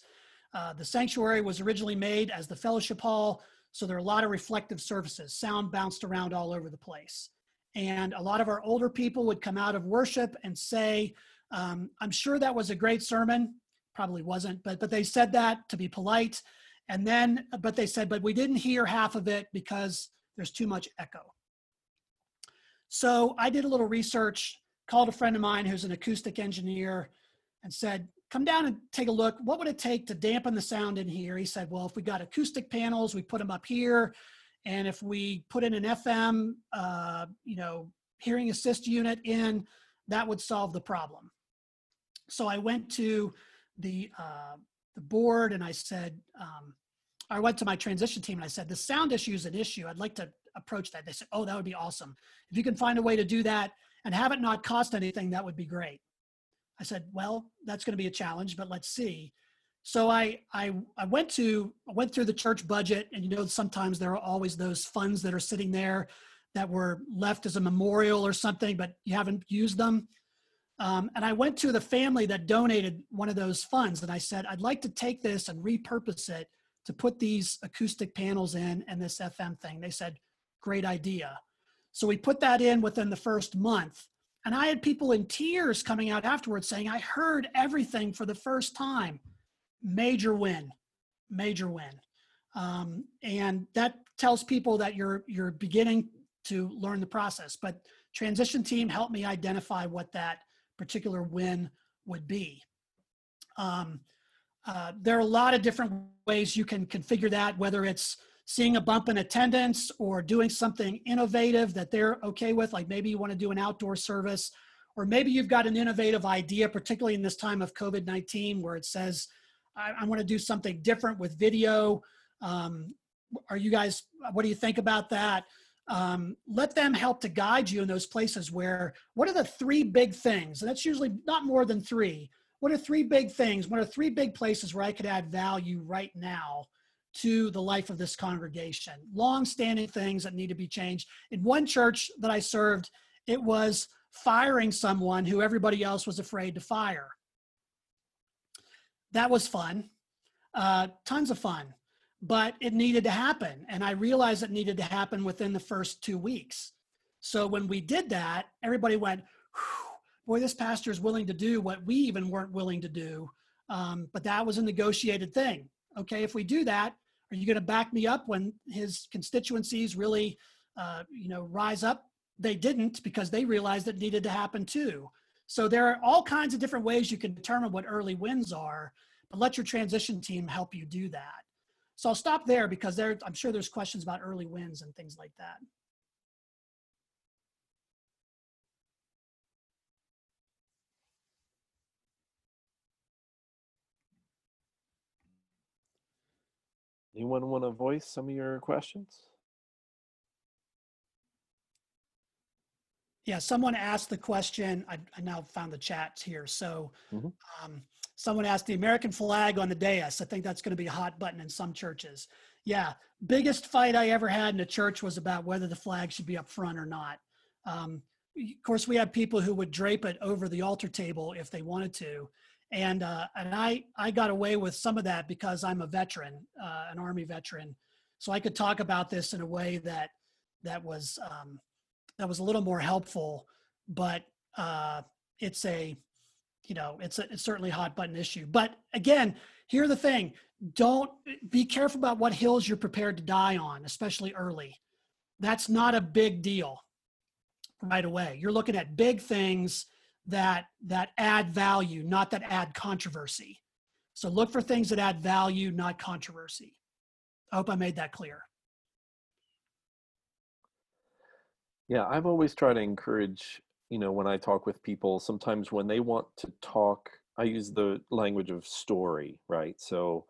uh, the sanctuary was originally made as the fellowship hall. So, there are a lot of reflective surfaces, sound bounced around all over the place. And a lot of our older people would come out of worship and say, um, I'm sure that was a great sermon. Probably wasn't, but, but they said that to be polite. And then, but they said, but we didn't hear half of it because there's too much echo. So I did a little research, called a friend of mine who's an acoustic engineer, and said, come down and take a look. What would it take to dampen the sound in here? He said, well, if we got acoustic panels, we put them up here. And if we put in an FM, uh, you know, hearing assist unit in, that would solve the problem. So I went to the uh, the board and I said, um, I went to my transition team and I said, the sound issue is an issue. I'd like to approach that. They said, oh, that would be awesome. If you can find a way to do that and have it not cost anything, that would be great. I said, well, that's going to be a challenge, but let's see so I, I I went to I went through the church budget, and you know sometimes there are always those funds that are sitting there that were left as a memorial or something, but you haven't used them. Um, and I went to the family that donated one of those funds, and I said I'd like to take this and repurpose it to put these acoustic panels in and this FM thing. They said, "Great idea." So we put that in within the first month. And I had people in tears coming out afterwards saying, I heard everything for the first time major win, major win. Um, and that tells people that you're you're beginning to learn the process. But transition team helped me identify what that particular win would be. Um, uh, there are a lot of different ways you can configure that, whether it's seeing a bump in attendance or doing something innovative that they're okay with, like maybe you want to do an outdoor service, or maybe you've got an innovative idea, particularly in this time of COVID 19, where it says, I, I want to do something different with video. Um, are you guys, what do you think about that? Um, let them help to guide you in those places where, what are the three big things? And that's usually not more than three. What are three big things? What are three big places where I could add value right now to the life of this congregation? Long standing things that need to be changed. In one church that I served, it was firing someone who everybody else was afraid to fire. That was fun, uh, tons of fun, but it needed to happen. And I realized it needed to happen within the first two weeks. So when we did that, everybody went, boy, this pastor is willing to do what we even weren't willing to do. Um, but that was a negotiated thing. Okay, if we do that, are you going to back me up when his constituencies really, uh, you know, rise up? They didn't because they realized it needed to happen too. So there are all kinds of different ways you can determine what early wins are, but let your transition team help you do that. So I'll stop there because there, I'm sure there's questions about early wins and things like that. Anyone want to voice some of your questions? Yeah, someone asked the question. I, I now found the chats here. So, mm-hmm. um, someone asked the American flag on the dais. I think that's going to be a hot button in some churches. Yeah, biggest fight I ever had in a church was about whether the flag should be up front or not. Um, of course, we had people who would drape it over the altar table if they wanted to, and uh, and I I got away with some of that because I'm a veteran, uh, an Army veteran, so I could talk about this in a way that that was um, that was a little more helpful. But uh, it's a you know it's a it's certainly a hot button issue. But again, here's the thing: don't be careful about what hills you're prepared to die on, especially early. That's not a big deal right away. You're looking at big things that that add value, not that add controversy. So look for things that add value, not controversy. I hope I made that clear. Yeah, I've always tried to encourage, you know, when I talk with people, sometimes when they want to talk, I use the language of story, right? So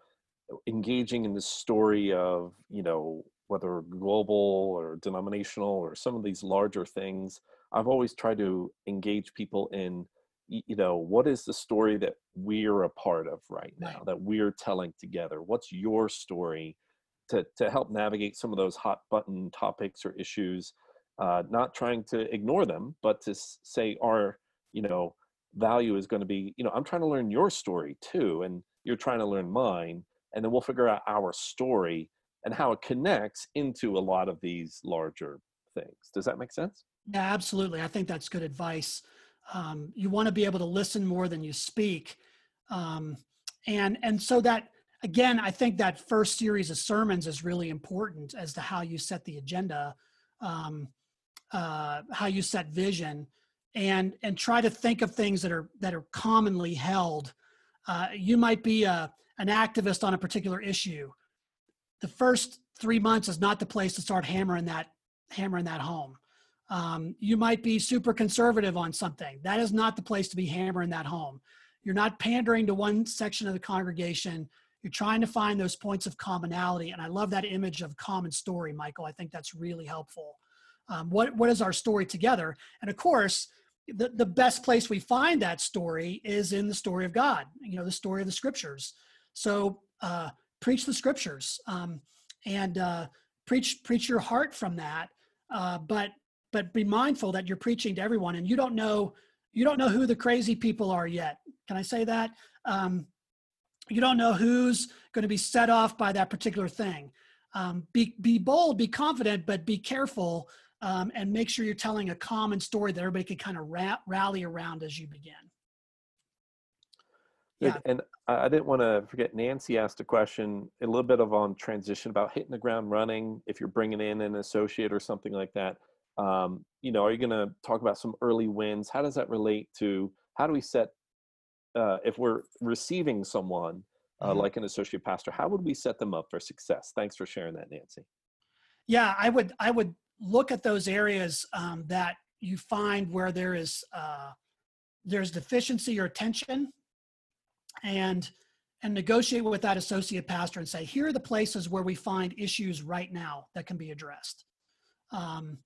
engaging in the story of, you know, whether global or denominational or some of these larger things, I've always tried to engage people in, you know, what is the story that we're a part of right now, that we're telling together? What's your story to, to help navigate some of those hot button topics or issues? Uh, not trying to ignore them, but to say our, you know, value is going to be, you know, I'm trying to learn your story too, and you're trying to learn mine, and then we'll figure out our story and how it connects into a lot of these larger things. Does that make sense? Yeah, absolutely. I think that's good advice. Um, you want to be able to listen more than you speak, um, and and so that again, I think that first series of sermons is really important as to how you set the agenda, um, uh, how you set vision, and and try to think of things that are that are commonly held. Uh, you might be a an activist on a particular issue. The first three months is not the place to start hammering that hammering that home. Um, you might be super conservative on something. That is not the place to be hammering that home. You're not pandering to one section of the congregation. You're trying to find those points of commonality. And I love that image of common story, Michael. I think that's really helpful. Um, what, what is our story together? And of course, the, the best place we find that story is in the story of God, you know, the story of the scriptures. So uh, preach the scriptures um, and uh, preach, preach your heart from that. Uh, but but be mindful that you're preaching to everyone and you don't know you don't know who the crazy people are yet can i say that um, you don't know who's going to be set off by that particular thing um, be, be bold be confident but be careful um, and make sure you're telling a common story that everybody can kind of ra- rally around as you begin yeah. and I didn't want to forget Nancy asked a question a little bit of on transition about hitting the ground running if you're bringing in an associate or something like that. Um, you know, are you going to talk about some early wins? How does that relate to how do we set uh, if we're receiving someone uh, mm-hmm. like an associate pastor? How would we set them up for success? Thanks for sharing that, Nancy. Yeah, I would I would look at those areas um, that you find where there is uh, there's deficiency or tension and and negotiate with that associate pastor and say here are the places where we find issues right now that can be addressed um,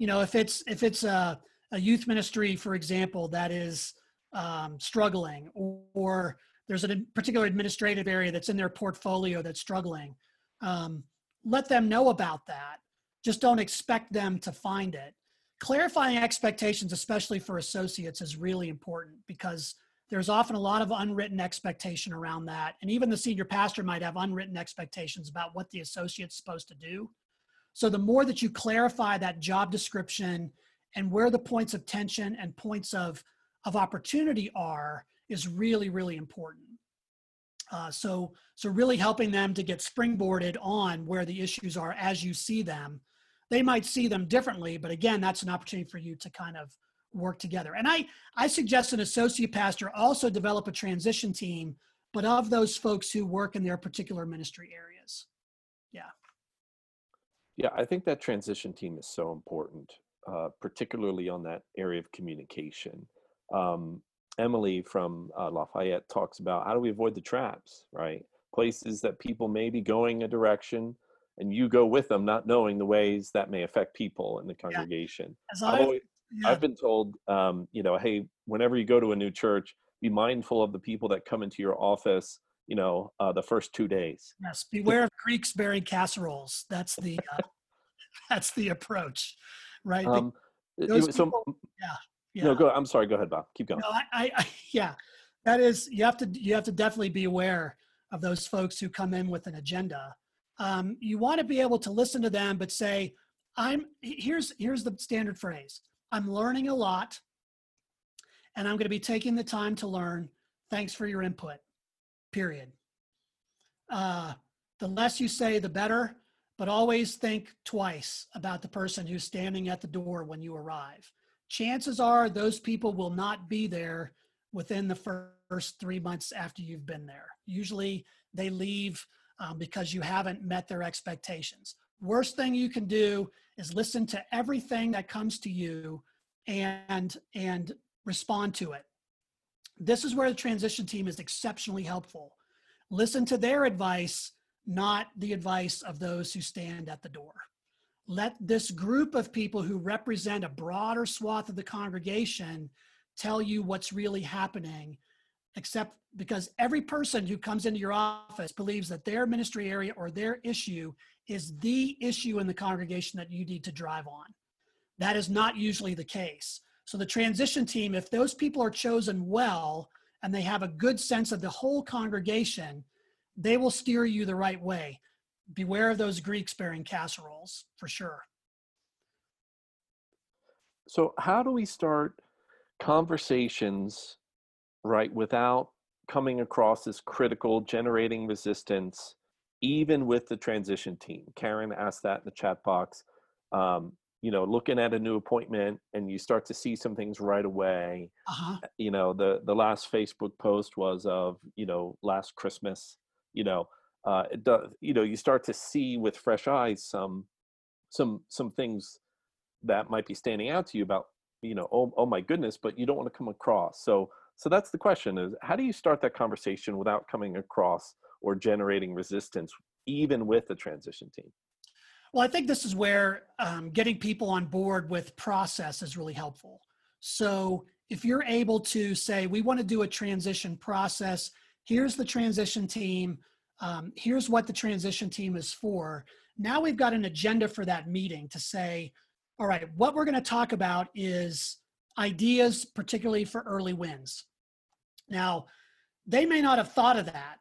you know if it's if it's a, a youth ministry for example that is um, struggling or, or, there's a particular administrative area that's in their portfolio that's struggling um, let them know about that just don't expect them to find it clarifying expectations especially for associates is really important because there's often a lot of unwritten expectation around that. And even the senior pastor might have unwritten expectations about what the associate's supposed to do. So the more that you clarify that job description and where the points of tension and points of, of opportunity are is really, really important. Uh, so, so really helping them to get springboarded on where the issues are as you see them. They might see them differently, but again, that's an opportunity for you to kind of work together. And I, I suggest an associate pastor also develop a transition team, but of those folks who work in their particular ministry areas. Yeah. I think that transition team is so important, uh, particularly on that area of communication. Um, Emily from uh, Lafayette talks about how do we avoid the traps, right? Places that people may be going a direction and you go with them, not knowing the ways that may affect people in the congregation. Yeah. I've, always, yeah. I've been told, um, you know, hey, whenever you go to a new church, be mindful of the people that come into your office. You know, uh, the first two days. Yes, [LAUGHS] beware of Greeks bearing casseroles. That's the uh, [LAUGHS] that's the approach, right? Um, Those so, people, yeah, yeah. No, go. I'm sorry. Go ahead, Bob. Keep going. No, I, I, [LAUGHS] yeah, that is you have to you have to definitely be aware of those folks who come in with an agenda. Um, you want to be able to listen to them, but say, "I'm here's here's the standard phrase. I'm learning a lot and I'm going to be taking the time to learn. Thanks for your input, period. Uh, the less you say, the better, but always think twice about the person who's standing at the door when you arrive. Chances are those people will not be there within the first three months after you've been there. Usually they leave um, because you haven't met their expectations. Worst thing you can do is listen to everything that comes to you and and respond to it. This is where the transition team is exceptionally helpful. Listen to their advice, not the advice of those who stand at the door. Let this group of people who represent a broader swath of the congregation tell you what's really happening, except because every person who comes into your office believes that their ministry area or their issue is the issue in the congregation that you need to drive on. That is not usually the case. So the transition team, if those people are chosen well and they have a good sense of the whole congregation, they will steer you the right way. Beware of those Greeks bearing casseroles for sure. So, how do we start conversations, right, without coming across as critical, generating resistance, even with the transition team? Karen asked that in the chat box. Um, you know looking at a new appointment and you start to see some things right away uh-huh. Eh, you know the the last facebook post was of you know last christmas you know uh it does you know you start to see with fresh eyes some some some things that might be standing out to you about you know oh, oh my goodness but you don't want to come across so so that's the question is how do you start that conversation without coming across or generating resistance even with the transition team well, I think this is where um, getting people on board with process is really helpful. So if you're able to say, we want to do a transition process, here's the transition team, um, here's what the transition team is for. Now we've got an agenda for that meeting to say, all right, what we're going to talk about is ideas, particularly for early wins. Now, they may not have thought of that,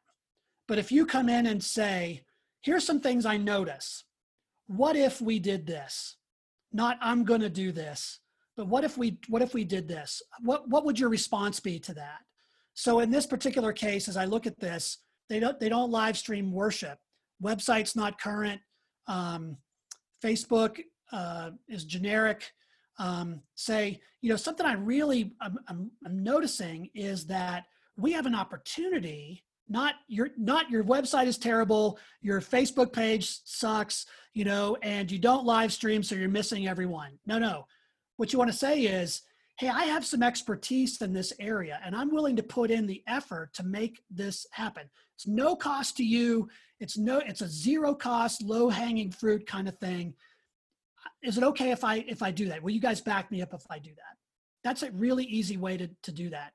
but if you come in and say, here's some things I notice what if we did this? Not I'm going to do this, but what if we what if we did this? What what would your response be to that? So in this particular case, as I look at this, they don't they don't live stream worship. Website's not current. Um, Facebook uh, is generic. Um, say, you know, something I really I'm, I'm, I'm noticing is that we have an opportunity. Not your not your website is terrible. Your Facebook page sucks. You know, and you don't live stream, so you're missing everyone. No, no. What you want to say is, hey, I have some expertise in this area, and I'm willing to put in the effort to make this happen. It's no cost to you. It's no, it's a zero cost, low hanging fruit kind of thing. Is it okay if I if I do that? Will you guys back me up if I do that? That's a really easy way to, to do that.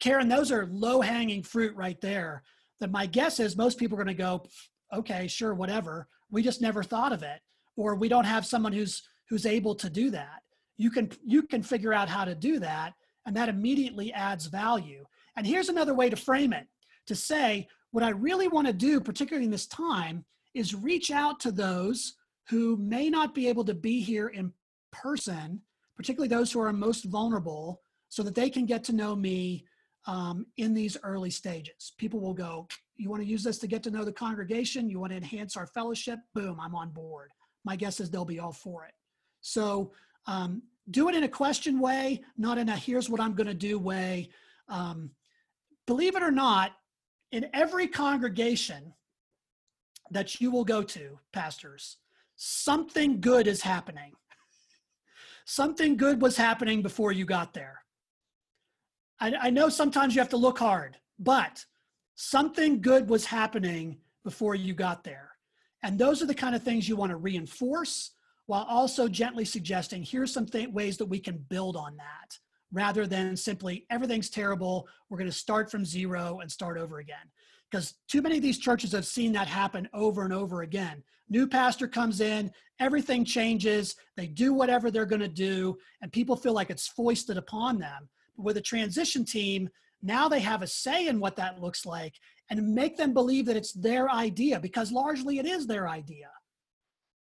Karen, those are low hanging fruit right there. That my guess is most people are going to go, okay, sure, whatever. We just never thought of it, or we don't have someone who's who's able to do that. You can you can figure out how to do that, and that immediately adds value. And here's another way to frame it: to say, what I really want to do, particularly in this time, is reach out to those who may not be able to be here in person, particularly those who are most vulnerable, so that they can get to know me um, in these early stages. People will go, You want to use this to get to know the congregation? You want to enhance our fellowship? Boom, I'm on board. My guess is they'll be all for it. So um, do it in a question way, not in a here's what I'm going to do way. Um, believe it or not, in every congregation that you will go to, pastors, something good is happening. Something good was happening before you got there. I, I, know sometimes you have to look hard, but something good was happening before you got there. And those are the kind of things you want to reinforce while also gently suggesting here's some th- ways that we can build on that rather than simply everything's terrible. We're going to start from zero and start over again. Because too many of these churches have seen that happen over and over again. New pastor comes in, everything changes, they do whatever they're going to do, and people feel like it's foisted upon them. With a transition team, now they have a say in what that looks like and make them believe that it's their idea because largely it is their idea.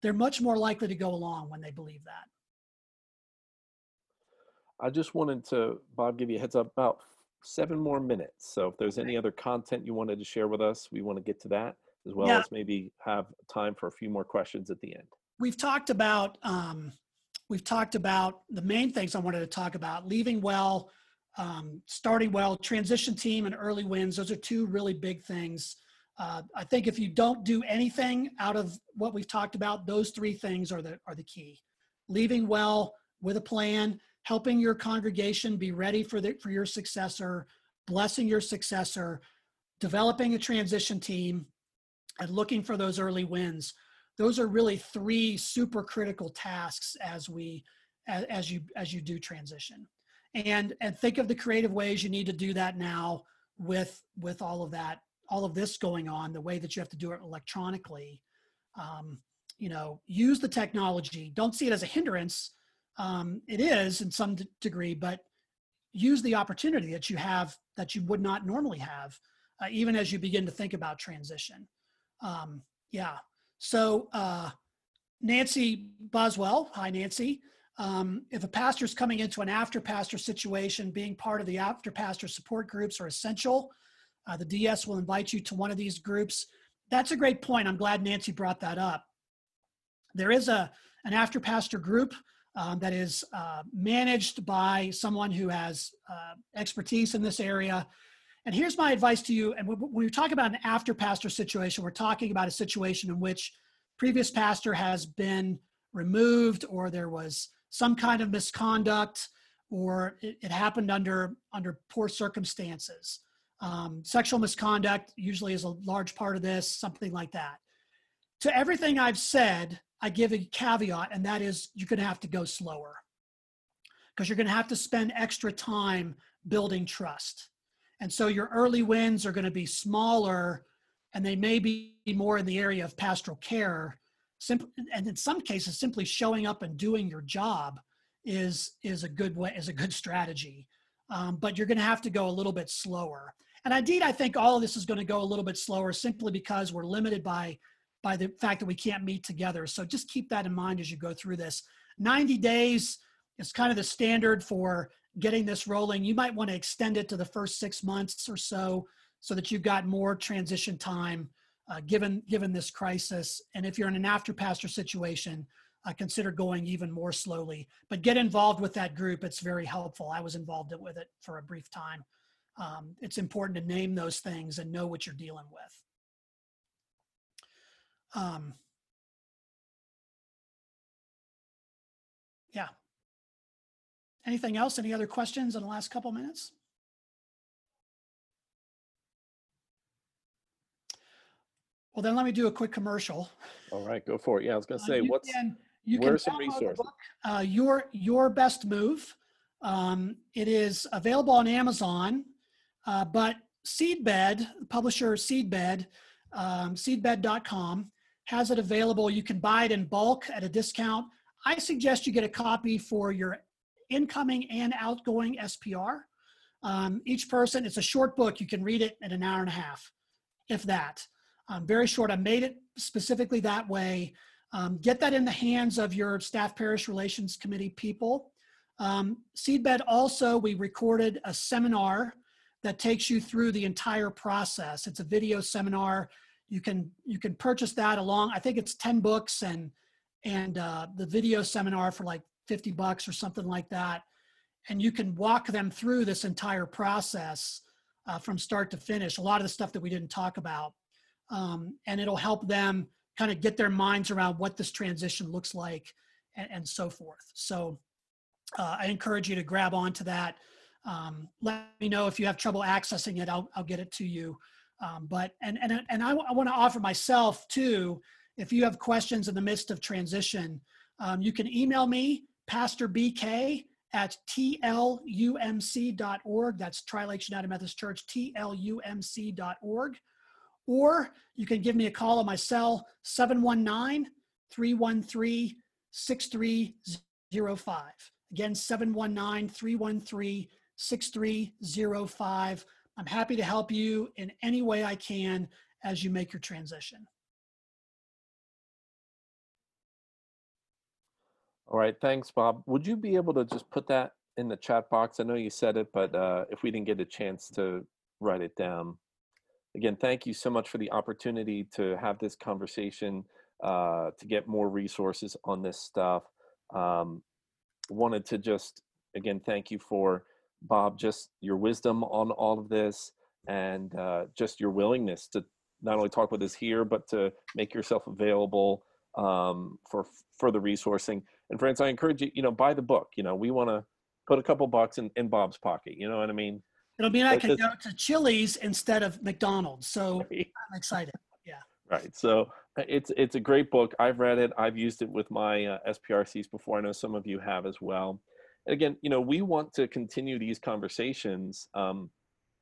They're much more likely to go along when they believe that. I just wanted to, Bob, give you a heads up about seven more minutes. So if there's any other content you wanted to share with us, we want to get to that as well yeah. as maybe have time for a few more questions at the end. We've talked about um, we've talked about the main things I wanted to talk about: leaving well, um, starting well, transition team, and early wins. Those are two really big things. Uh, I think if you don't do anything out of what we've talked about, those three things are the are the key. Leaving well with a plan, helping your congregation be ready for, the, for your successor, blessing your successor, developing a transition team, and looking for those early wins. Those are really three super critical tasks as we as, as you as you do transition. And and think of the creative ways you need to do that now with with all of that all of this going on the way that you have to do it electronically um, you know use the technology don't see it as a hindrance um, it is in some d- degree, but use the opportunity that you have that you would not normally have, uh, even as you begin to think about transition. Um, yeah. So uh, Nancy Boswell, hi Nancy. Um, if a pastor is coming into an after pastor situation, being part of the after pastor support groups are essential. Uh, the DS will invite you to one of these groups. That's a great point. I'm glad Nancy brought that up. There is a an after pastor group um, that is uh, managed by someone who has uh, expertise in this area. And here's my advice to you. And when we talk about an after pastor situation, we're talking about a situation in which previous pastor has been removed or there was some kind of misconduct or it, it happened under under poor circumstances. Um, sexual misconduct usually is a large part of this, something like that. To everything I've said, I give a caveat, and that is you're going to have to go slower because you're going to have to spend extra time building trust. And so your early wins are going to be smaller and they may be more in the area of pastoral care. And in some cases, simply showing up and doing your job is, is a good way, is a good strategy. Um, but you're going to have to go a little bit slower. And indeed, I think all of this is going to go a little bit slower simply because we're limited by by the fact that we can't meet together. So just keep that in mind as you go through this. 90 days is kind of the standard for getting this rolling. You might want to extend it to the first six months or so, so that you've got more transition time uh, given given this crisis. And if you're in an after pastor situation, uh, consider going even more slowly. But get involved with that group; it's very helpful. I was involved with it for a brief time. Um, it's important to name those things and know what you're dealing with. Um, yeah. Anything else? Any other questions in the last couple minutes? Well, then let me do a quick commercial. All right, go for it. Yeah, I was going to say, Uh, what's can- you where can are some resources? book, Uh, your your best move. Um, it is available on Amazon, uh, but Seedbed, the publisher Seedbed, um, seedbed.com has it available. You can buy it in bulk at a discount. I suggest you get a copy for your incoming and outgoing SPR. Um, each person, it's a short book. You can read it in an hour and a half, if that. Um, very short. I made it specifically that way. Um, get that in the hands of your staff parish relations committee people. Um, Seedbed also, we recorded a seminar that takes you through the entire process. It's a video seminar. You can you can purchase that along. I think it's ten books and and uh, the video seminar for like fifty bucks or something like that. And you can walk them through this entire process uh, from start to finish. A lot of the stuff that we didn't talk about, um, and it'll help them kind of get their minds around what this transition looks like and, and so forth. So uh, I encourage you to grab onto that. Um, let me know if you have trouble accessing it. I'll, I'll get it to you. Um, but and and and I, want to offer myself too. If you have questions in the midst of transition, um, you can email me, Pastor BK at tlumc.org. That's Tri Lakes United Methodist Church, tlumc.org. Or you can give me a call on my cell, 719 313 6305. Again, 719 313 6305. I'm happy to help you in any way I can as you make your transition. All right, thanks, Bob. Would you be able to just put that in the chat box? I know you said it, but uh, if we didn't get a chance to write it down. Again, thank you so much for the opportunity to have this conversation, uh, to get more resources on this stuff. Um, wanted to just, again, thank you for, Bob, just your wisdom on all of this and uh, just your willingness to not only talk with us here, but to make yourself available um, for further resourcing. And friends, I encourage you, you know, buy the book. You know, we want to put a couple bucks in, in Bob's pocket. You know what I mean? It'll mean I can go to Chili's instead of McDonald's. So [LAUGHS] I'm excited. Yeah. Right. So uh, it's it's a great book. I've read it. I've used it with my uh, SPRCs before. I know some of you have as well. And again, you know, we want to continue these conversations. Um,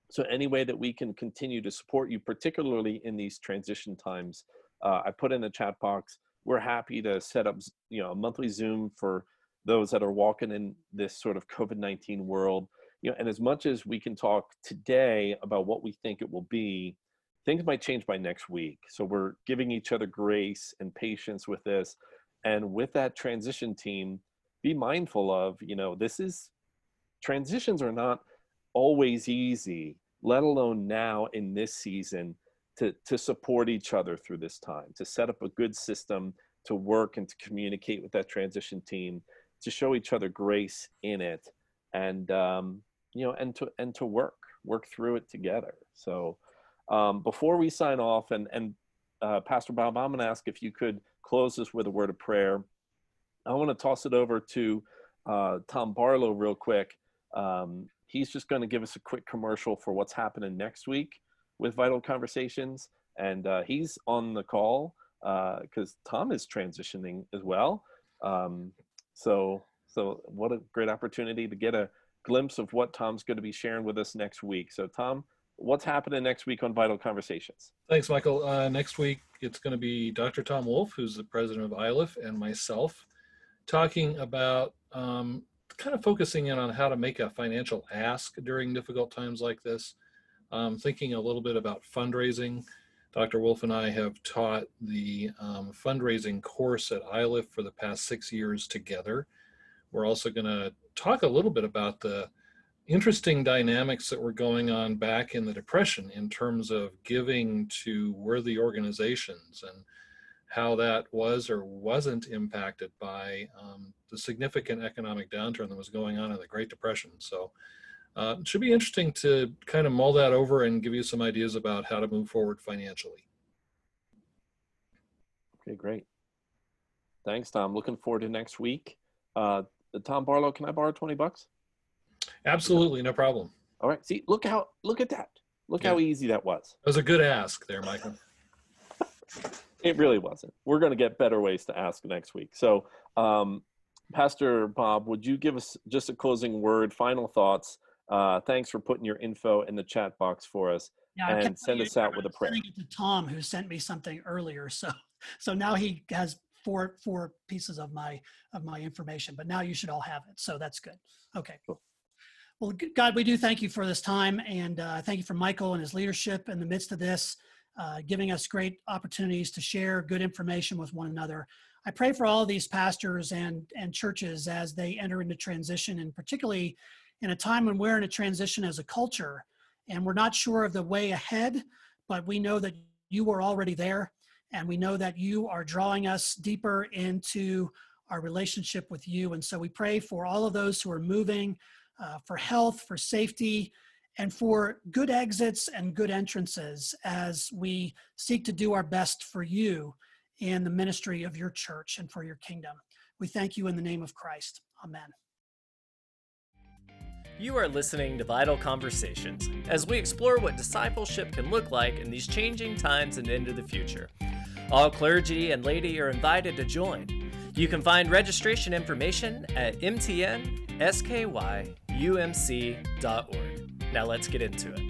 so any way that we can continue to support you, particularly in these transition times, uh, I put in the chat box. We're happy to set up, you know, a monthly Zoom for those that are walking in this sort of COVID nineteen world. You know, and as much as we can talk today about what we think it will be, things might change by next week. So we're giving each other grace and patience with this. And with that transition team, be mindful of, you know, this is transitions are not always easy, let alone now in this season to, to support each other through this time, to set up a good system to work and to communicate with that transition team, to show each other grace in it and um, you know and to and to work work through it together so um, before we sign off, and and uh, Pastor Bob, I'm going to ask if you could close us with a word of prayer. I want to toss it over to uh, Tom Barlow real quick. Um, he's just going to give us a quick commercial for what's happening next week with Vital Conversations, and uh, he's on the call because Tom is transitioning as well. Um, so so what a great opportunity to get a glimpse of what Tom's going to be sharing with us next week. So Tom, what's happening next week on Vital Conversations? Thanks, Michael. Uh, next week, it's going to be Dr. Tom Wolfe, who's the president of Iliff, and myself talking about um, kind of focusing in on how to make a financial ask during difficult times like this. Um, thinking a little bit about fundraising. Dr. Wolfe and I have taught the um, fundraising course at Iliff for the past six years together. We're also going to talk a little bit about the interesting dynamics that were going on back in the Depression in terms of giving to worthy organizations and how that was or wasn't impacted by um, the significant economic downturn that was going on in the Great Depression. So uh, it should be interesting to kind of mull that over and give you some ideas about how to move forward financially. Okay, great. Thanks, Tom. Looking forward to next week. Uh, Tom Barlow, can I borrow 20 bucks? Absolutely, no problem. All right. See, look how look at that. Look yeah. how easy that was. That was a good ask there, Michael. [LAUGHS] it really wasn't. We're going to get better ways to ask next week. So, um, Pastor Bob, would you give us just a closing word, final thoughts? Uh, thanks for putting your info in the chat box for us, yeah, and send us out with a prayer. Sending it to Tom, who sent me something earlier. So, so now he has four four pieces of my of my information. But now you should all have it. So that's good. Okay. Cool. Well, God, we do thank you for this time, and uh, thank you for Michael and his leadership in the midst of this, uh, giving us great opportunities to share good information with one another. I pray for all of these pastors and and churches as they enter into transition, and particularly in a time when we're in a transition as a culture, and we're not sure of the way ahead, but we know that you are already there, and we know that you are drawing us deeper into our relationship with you. And so we pray for all of those who are moving uh, for health, for safety, and for good exits and good entrances as we seek to do our best for you in the ministry of your church and for your kingdom. We thank you in the name of Christ. Amen. You are listening to Vital Conversations as we explore what discipleship can look like in these changing times and into the future. All clergy and laity are invited to join. You can find registration information at mtnsky.com umc.org. Now let's get into it.